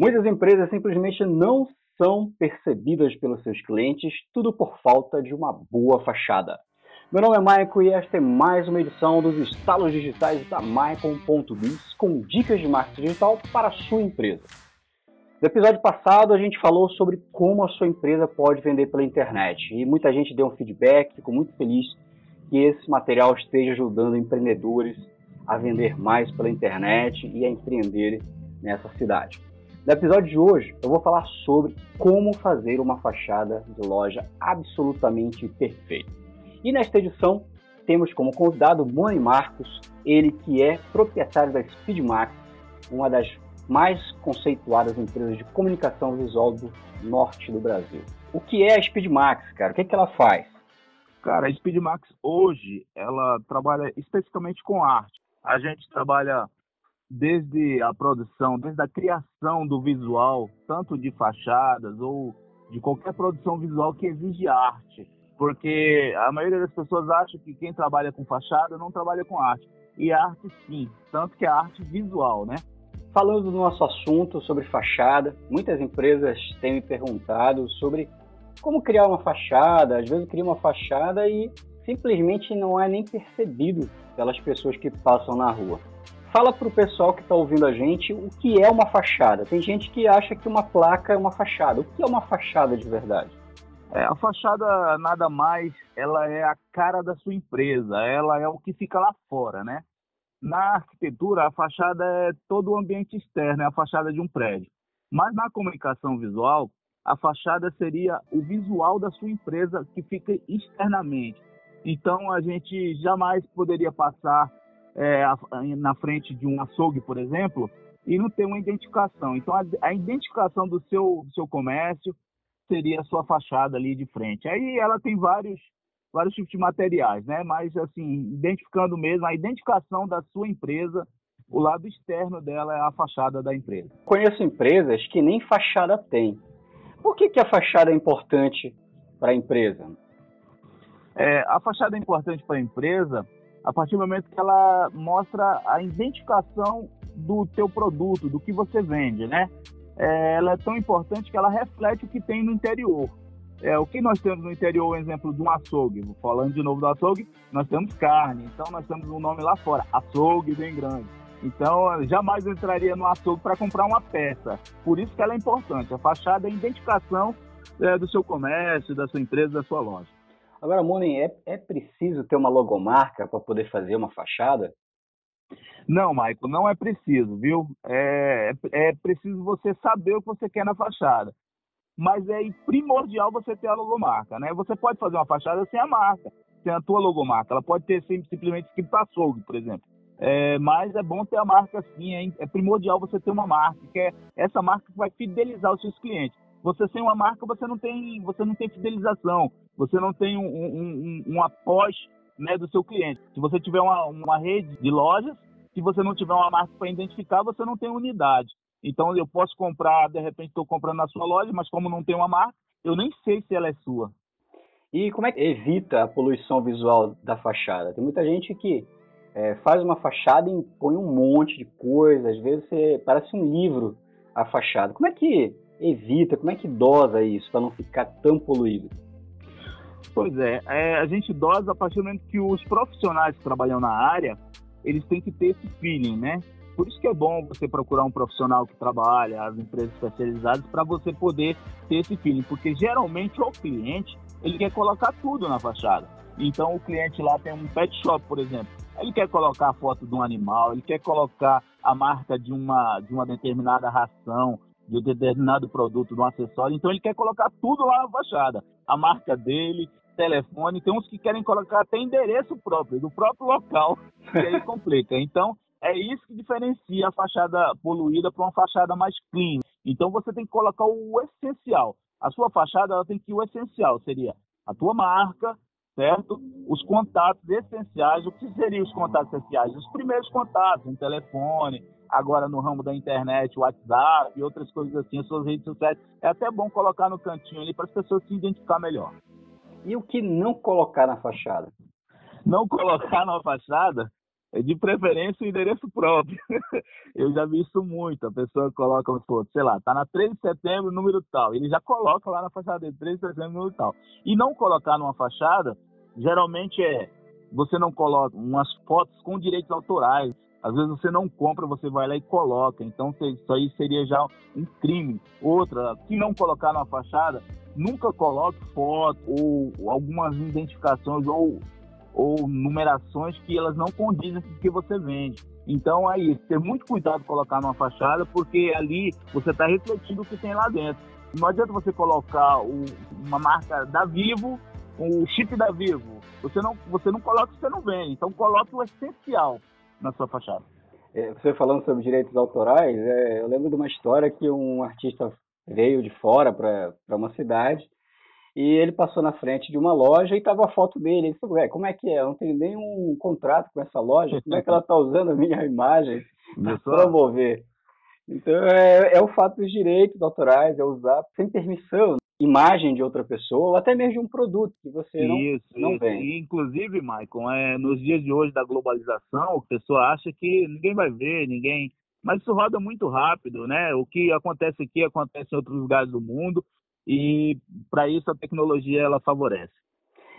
Muitas empresas simplesmente não são percebidas pelos seus clientes, tudo por falta de uma boa fachada. Meu nome é Maicon e esta é mais uma edição dos estalos digitais da Maicon.biz com dicas de marketing digital para a sua empresa. No episódio passado a gente falou sobre como a sua empresa pode vender pela internet e muita gente deu um feedback, fico muito feliz que esse material esteja ajudando empreendedores a vender mais pela internet e a empreender nessa cidade. No episódio de hoje, eu vou falar sobre como fazer uma fachada de loja absolutamente perfeita. E nesta edição, temos como convidado Moni Marcos, ele que é proprietário da Speedmax, uma das mais conceituadas empresas de comunicação visual do norte do Brasil. O que é a Speedmax, cara? O que, é que ela faz? Cara, a Speedmax hoje, ela trabalha especificamente com arte. A gente trabalha desde a produção, desde a criação do visual, tanto de fachadas ou de qualquer produção visual que exige arte. Porque a maioria das pessoas acha que quem trabalha com fachada não trabalha com arte. E arte sim, tanto que é arte visual, né? Falando do nosso assunto sobre fachada, muitas empresas têm me perguntado sobre como criar uma fachada. Às vezes cria uma fachada e simplesmente não é nem percebido pelas pessoas que passam na rua. Fala para o pessoal que está ouvindo a gente o que é uma fachada. Tem gente que acha que uma placa é uma fachada. O que é uma fachada de verdade? É, a fachada nada mais, ela é a cara da sua empresa, ela é o que fica lá fora, né? Na arquitetura, a fachada é todo o ambiente externo, é a fachada de um prédio. Mas na comunicação visual, a fachada seria o visual da sua empresa que fica externamente. Então a gente jamais poderia passar é, na frente de um açougue, por exemplo, e não ter uma identificação. Então, a, a identificação do seu, do seu comércio seria a sua fachada ali de frente. Aí ela tem vários, vários tipos de materiais, né? Mas, assim, identificando mesmo a identificação da sua empresa, o lado externo dela é a fachada da empresa. Conheço empresas que nem fachada tem. Por que, que a fachada é importante para a empresa? É, a fachada é importante para a empresa a partir do momento que ela mostra a identificação do teu produto, do que você vende, né? É, ela é tão importante que ela reflete o que tem no interior. É, o que nós temos no interior, exemplo de um açougue, falando de novo do açougue, nós temos carne, então nós temos um nome lá fora, açougue bem grande. Então, jamais eu entraria no açougue para comprar uma peça. Por isso que ela é importante. A fachada é a identificação é, do seu comércio, da sua empresa, da sua loja. Agora, Monen, é, é preciso ter uma logomarca para poder fazer uma fachada? Não, Maico, não é preciso, viu? É, é, é preciso você saber o que você quer na fachada. Mas é primordial você ter a logomarca, né? Você pode fazer uma fachada sem a marca, sem a tua logomarca. Ela pode ter simplesmente escrito açougue, por exemplo. É, mas é bom ter a marca sim, é, é primordial você ter uma marca, que é essa marca que vai fidelizar os seus clientes. Você sem uma marca, você não tem, você não tem fidelização, você não tem um, um, um, um após né, do seu cliente. Se você tiver uma, uma rede de lojas, se você não tiver uma marca para identificar, você não tem unidade. Então eu posso comprar, de repente estou comprando na sua loja, mas como não tem uma marca, eu nem sei se ela é sua. E como é que evita a poluição visual da fachada? Tem muita gente que é, faz uma fachada e põe um monte de coisa, às vezes você, parece um livro a fachada. Como é que evita, como é que dosa isso para não ficar tão poluído? Pois é, é, a gente dosa a partir do momento que os profissionais que trabalham na área, eles têm que ter esse feeling, né? Por isso que é bom você procurar um profissional que trabalha, as empresas especializadas, para você poder ter esse feeling, porque geralmente o cliente, ele quer colocar tudo na fachada. Então o cliente lá tem um pet shop, por exemplo, ele quer colocar a foto de um animal, ele quer colocar a marca de uma, de uma determinada ração, de um determinado produto, de um acessório. Então ele quer colocar tudo lá na fachada. A marca dele, telefone, tem uns que querem colocar até endereço próprio, do próprio local, e aí complica. Então, é isso que diferencia a fachada poluída para uma fachada mais clean. Então, você tem que colocar o essencial. A sua fachada ela tem que ir o essencial, seria a tua marca, certo? Os contatos essenciais. O que seriam os contatos essenciais? Os primeiros contatos, um telefone, agora no ramo da internet, WhatsApp e outras coisas assim, as suas redes sociais. É até bom colocar no cantinho ali para as pessoas se identificar melhor. E o que não colocar na fachada? Não colocar na fachada É de preferência o endereço próprio. eu já vi isso muito. A pessoa coloca, sei lá, tá na 3 de setembro, número tal. Ele já coloca lá na fachada dele, 3 de setembro, número tal. E não colocar numa fachada, geralmente é você não coloca umas fotos com direitos autorais. Às vezes você não compra, você vai lá e coloca. Então isso aí seria já um crime. Outra, se não colocar na fachada, nunca coloque foto ou algumas identificações ou ou numerações que elas não condizem com o que você vende. Então, aí, ter muito cuidado colocar numa fachada, porque ali você está refletindo o que tem lá dentro. Não adianta você colocar o, uma marca da Vivo, o chip da Vivo. Você não, você não coloca o que você não vende. Então, coloque o essencial na sua fachada. É, você falando sobre direitos autorais, é, eu lembro de uma história que um artista veio de fora para uma cidade e ele passou na frente de uma loja e estava a foto dele. Ele disse, como é que é? Eu não tenho nenhum contrato com essa loja, como é que ela está usando a minha imagem para promover? Então, é, é, o fato dos direitos autorais, é usar sem permissão imagem de outra pessoa ou até mesmo de um produto que você não, isso, não isso. vende. inclusive, Michael, é, nos dias de hoje da globalização, a pessoa acha que ninguém vai ver, ninguém... Mas isso roda muito rápido, né? O que acontece aqui acontece em outros lugares do mundo e para isso a tecnologia ela favorece.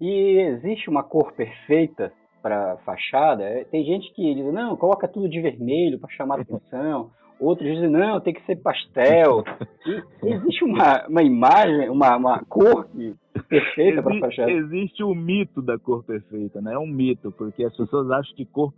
E existe uma cor perfeita para fachada? É, tem gente que diz, não, coloca tudo de vermelho para chamar atenção. Outros dizem, não, tem que ser pastel. E existe uma, uma imagem, uma, uma cor perfeita para fachada? Existe o mito da cor perfeita, né? É um mito, porque as pessoas acham que cor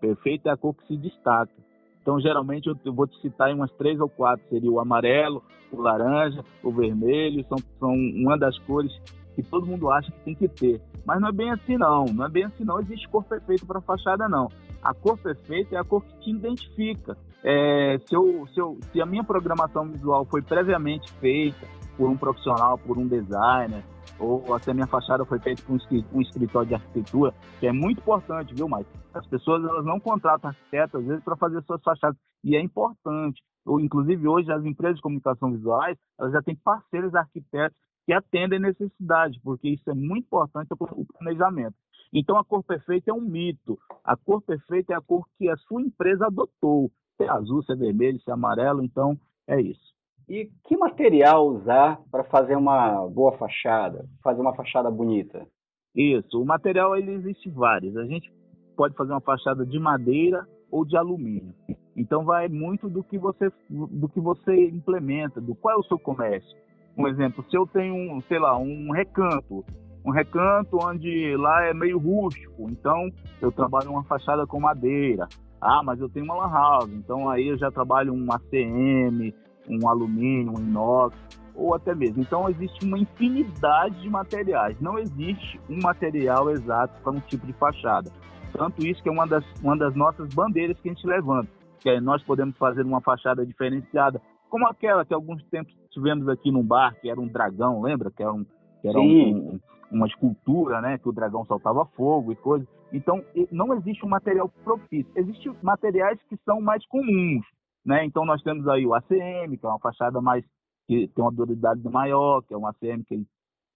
perfeita é a cor que se destaca. Então, geralmente, eu vou te citar em umas três ou quatro. Seria o amarelo, o laranja, o vermelho. São, são uma das cores que todo mundo acha que tem que ter. Mas não é bem assim, não. Não é bem assim, não. Existe cor perfeita para fachada, não. A cor perfeita é a cor que te identifica. É, se, eu, se, eu, se a minha programação visual foi previamente feita por um profissional, por um designer, ou até minha fachada foi feita por um escritório de arquitetura, que é muito importante, viu, Mike? As pessoas elas não contratam arquitetos, às vezes, para fazer suas fachadas, e é importante. Ou, inclusive, hoje, as empresas de comunicação visuais, elas já têm parceiros arquitetos que atendem necessidade, porque isso é muito importante para o planejamento. Então, a cor perfeita é um mito. A cor perfeita é a cor que a sua empresa adotou. Se é azul, se é vermelho, se é amarelo, então é isso. E que material usar para fazer uma boa fachada, fazer uma fachada bonita? Isso, o material ele existe vários. A gente pode fazer uma fachada de madeira ou de alumínio. Então vai muito do que você do que você implementa, do qual é o seu comércio. Um exemplo, se eu tenho um, sei lá, um recanto, um recanto onde lá é meio rústico, então eu trabalho uma fachada com madeira. Ah, mas eu tenho uma lan house, então aí eu já trabalho um ACM, um alumínio, um inox, ou até mesmo. Então, existe uma infinidade de materiais. Não existe um material exato para um tipo de fachada. Tanto isso que é uma das, uma das nossas bandeiras que a gente levanta, que é, nós podemos fazer uma fachada diferenciada, como aquela que alguns tempos tivemos aqui num bar, que era um dragão, lembra? Que era, um, que era um, um, uma escultura, né? Que o dragão soltava fogo e coisas. Então, não existe um material propício. Existem materiais que são mais comuns, né? Então nós temos aí o ACM, que é uma fachada mais que tem uma duradade maior, que é um ACM que ele,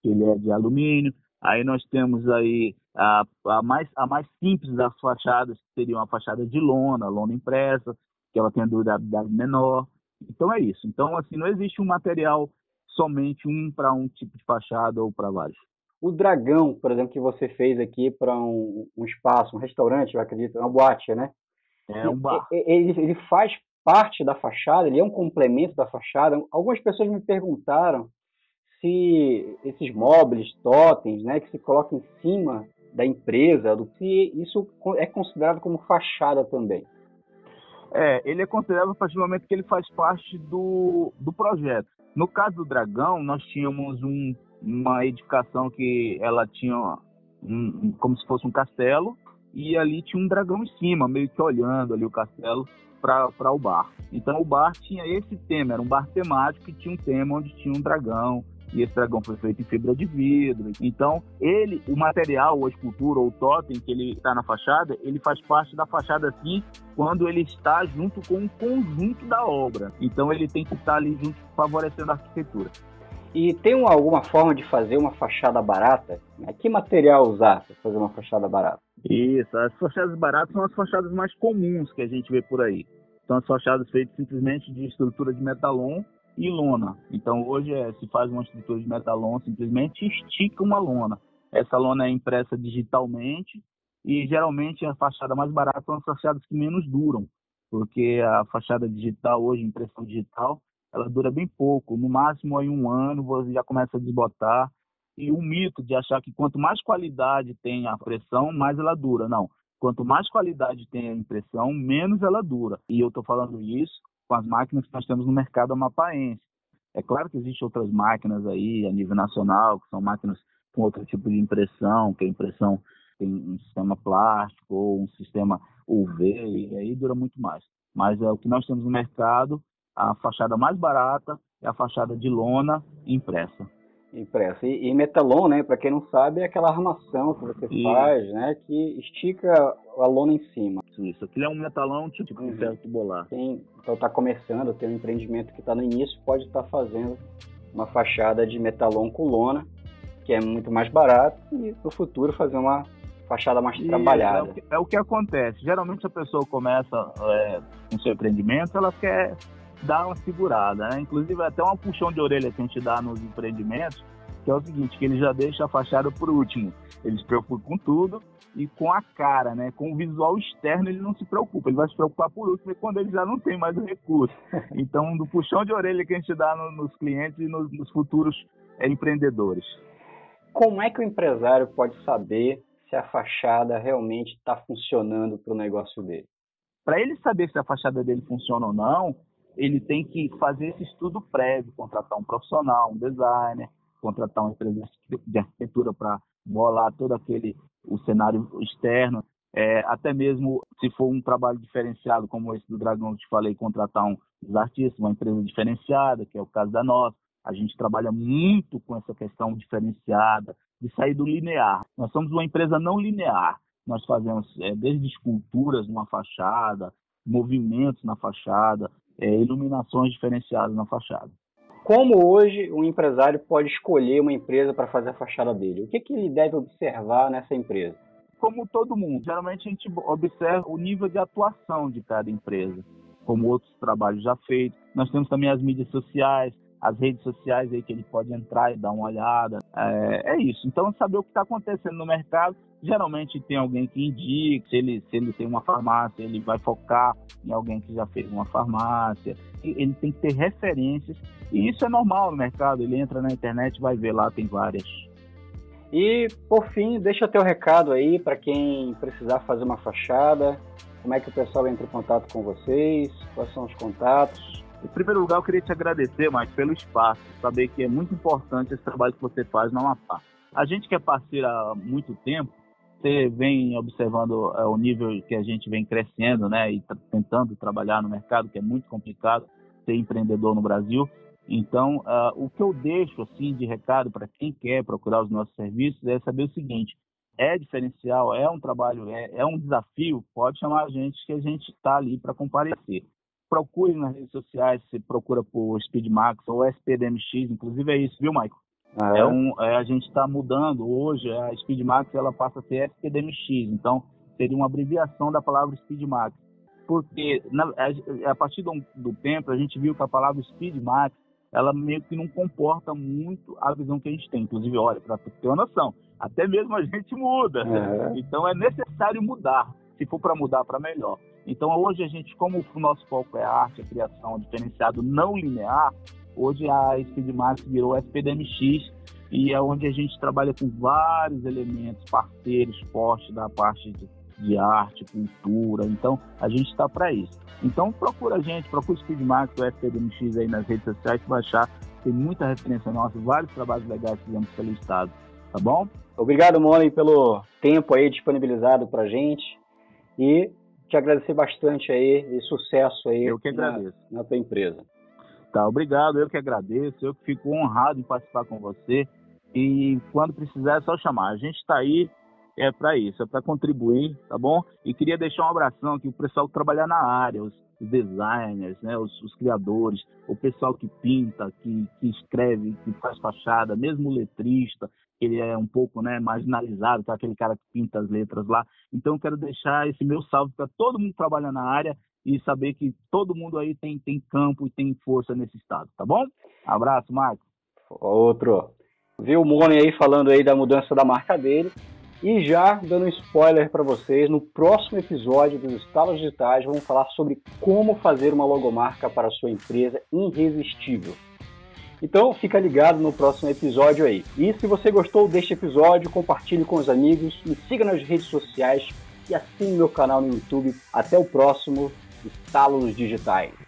que ele é de alumínio. Aí nós temos aí a, a, mais, a mais simples das fachadas, que seria uma fachada de lona, lona impressa, que ela tem a durabilidade menor. Então é isso. Então, assim, não existe um material somente um para um tipo de fachada ou para vários. O dragão, por exemplo, que você fez aqui para um, um, espaço, um restaurante, eu acredito, uma boate, né? É um bar. Ele, ele faz parte da fachada, ele é um complemento da fachada. Algumas pessoas me perguntaram se esses móveis, totens, né, que se colocam em cima da empresa, do se isso é considerado como fachada também. É, ele é considerado a partir do momento que ele faz parte do, do projeto. No caso do Dragão, nós tínhamos um, uma edificação que ela tinha um, como se fosse um castelo e ali tinha um dragão em cima, meio que olhando ali o castelo para o bar. Então o bar tinha esse tema, era um bar temático que tinha um tema onde tinha um dragão, e esse dragão foi feito em fibra de vidro. Então, ele, o material, a escultura, ou o totem que ele está na fachada, ele faz parte da fachada assim quando ele está junto com o conjunto da obra. Então, ele tem que estar ali junto, favorecendo a arquitetura. E tem uma, alguma forma de fazer uma fachada barata? Que material usar para fazer uma fachada barata? Isso, as fachadas baratas são as fachadas mais comuns que a gente vê por aí. São as fachadas feitas simplesmente de estrutura de metalon e lona. Então hoje é, se faz uma estrutura de metalon, simplesmente estica uma lona. Essa lona é impressa digitalmente e geralmente a fachada mais barata são as fachadas que menos duram, porque a fachada digital hoje, impressão digital, ela dura bem pouco, no máximo em um ano você já começa a desbotar. E o mito de achar que quanto mais qualidade tem a pressão, mais ela dura. Não, quanto mais qualidade tem a impressão, menos ela dura. E eu estou falando isso com as máquinas que nós temos no mercado amapaense. É claro que existem outras máquinas aí a nível nacional, que são máquinas com outro tipo de impressão, que a impressão tem um sistema plástico ou um sistema UV, e aí dura muito mais. Mas é o que nós temos no mercado, a fachada mais barata é a fachada de lona impressa impressa. E, e metalon, né, para quem não sabe, é aquela armação que você Isso. faz, né, que estica a lona em cima. Isso, aquilo é um metalão tipo uhum. ferro tubular. Quem então está começando, tem um empreendimento que está no início, pode estar tá fazendo uma fachada de metalon com lona, que é muito mais barato, e no futuro fazer uma fachada mais e trabalhada. É o, que, é o, que, acontece. Geralmente a pessoa começa é, com seu empreendimento, ela quer dar uma segurada, né? Inclusive até um puxão de orelha que a gente dá nos empreendimentos, que é o seguinte, que ele já deixa a fachada por último. Ele se preocupa com tudo e com a cara, né? Com o visual externo ele não se preocupa, ele vai se preocupar por último quando ele já não tem mais o recurso. Então, do puxão de orelha que a gente dá no, nos clientes e nos, nos futuros é, empreendedores. Como é que o empresário pode saber se a fachada realmente está funcionando para o negócio dele? Para ele saber se a fachada dele funciona ou não, ele tem que fazer esse estudo prévio, contratar um profissional, um designer, contratar uma empresa de arquitetura para bolar todo aquele o cenário externo, é, até mesmo se for um trabalho diferenciado como esse do Dragão que te falei, contratar um artistas, uma empresa diferenciada, que é o caso da nossa. A gente trabalha muito com essa questão diferenciada, de sair do linear. Nós somos uma empresa não linear. Nós fazemos é, desde esculturas numa fachada, movimentos na fachada, é, iluminações diferenciadas na fachada. Como hoje um empresário pode escolher uma empresa para fazer a fachada dele? O que, que ele deve observar nessa empresa? Como todo mundo, geralmente a gente observa o nível de atuação de cada empresa, como outros trabalhos já feitos. Nós temos também as mídias sociais, as redes sociais aí que ele pode entrar e dar uma olhada. É, é isso. Então, saber o que está acontecendo no mercado. Geralmente tem alguém que indica, se ele, se ele tem uma farmácia, ele vai focar em alguém que já fez uma farmácia. Ele tem que ter referências. E isso é normal no mercado. Ele entra na internet vai ver lá, tem várias. E, por fim, deixa teu recado aí para quem precisar fazer uma fachada. Como é que o pessoal entra em contato com vocês? Quais são os contatos? Em primeiro lugar, eu queria te agradecer, Mike, pelo espaço, saber que é muito importante esse trabalho que você faz no Amapá. A gente que é parceiro há muito tempo, você vem observando é, o nível que a gente vem crescendo, né, e tentando trabalhar no mercado, que é muito complicado ser empreendedor no Brasil. Então, uh, o que eu deixo assim de recado para quem quer procurar os nossos serviços é saber o seguinte: é diferencial, é um trabalho, é, é um desafio. Pode chamar a gente que a gente está ali para comparecer procure nas redes sociais, se procura por Speedmax ou SPDMX, inclusive é isso, viu, Michael? Ah, é? é? um, é, a gente está mudando hoje, a Speedmax ela passa a ser SPDMX, então seria uma abreviação da palavra Speedmax, porque na, a, a, partir do, do, tempo a gente viu que a palavra Speedmax ela meio que não comporta muito a visão que a gente tem, inclusive, olha, para ter uma noção, até mesmo a gente muda, é. então é necessário mudar, se for para mudar para melhor. Então, hoje a gente, como o nosso foco é a arte, a criação, diferenciado não linear, hoje a Speedmax virou SPDMX e é onde a gente trabalha com vários elementos, parceiros fortes da parte de, de arte, cultura. Então, a gente está para isso. Então, procura a gente, procura o Speedmax, o SPDMX aí nas redes sociais, achar. Tem muita referência nossa, vários trabalhos legais que fizemos pelo Estado. Tá bom? Obrigado, Moni, pelo tempo aí disponibilizado para gente. E te agradecer bastante aí e sucesso aí eu que agradeço. Na, na tua empresa. Tá, obrigado, eu que agradeço, eu que fico honrado em participar com você e quando precisar é só chamar. A gente está aí é para isso, é para contribuir, tá bom? E queria deixar um abração aqui o pessoal que trabalha na área, os, designers, né, os, os, criadores, o pessoal que pinta, que, que escreve, que faz fachada, mesmo o letrista, ele é um pouco né, marginalizado, que é aquele cara que pinta as letras lá. Então, quero deixar esse meu salve para todo mundo que trabalha na área e saber que todo mundo aí tem, tem campo e tem força nesse estado, tá bom? Abraço, Marco. Outro. Viu o Mone aí falando aí da mudança da marca dele. E já dando um spoiler para vocês, no próximo episódio dos Estalos Digitais vamos falar sobre como fazer uma logomarca para a sua empresa irresistível. Então fica ligado no próximo episódio aí. E se você gostou deste episódio, compartilhe com os amigos, me siga nas redes sociais e assine meu canal no YouTube. Até o próximo Estalos Digitais.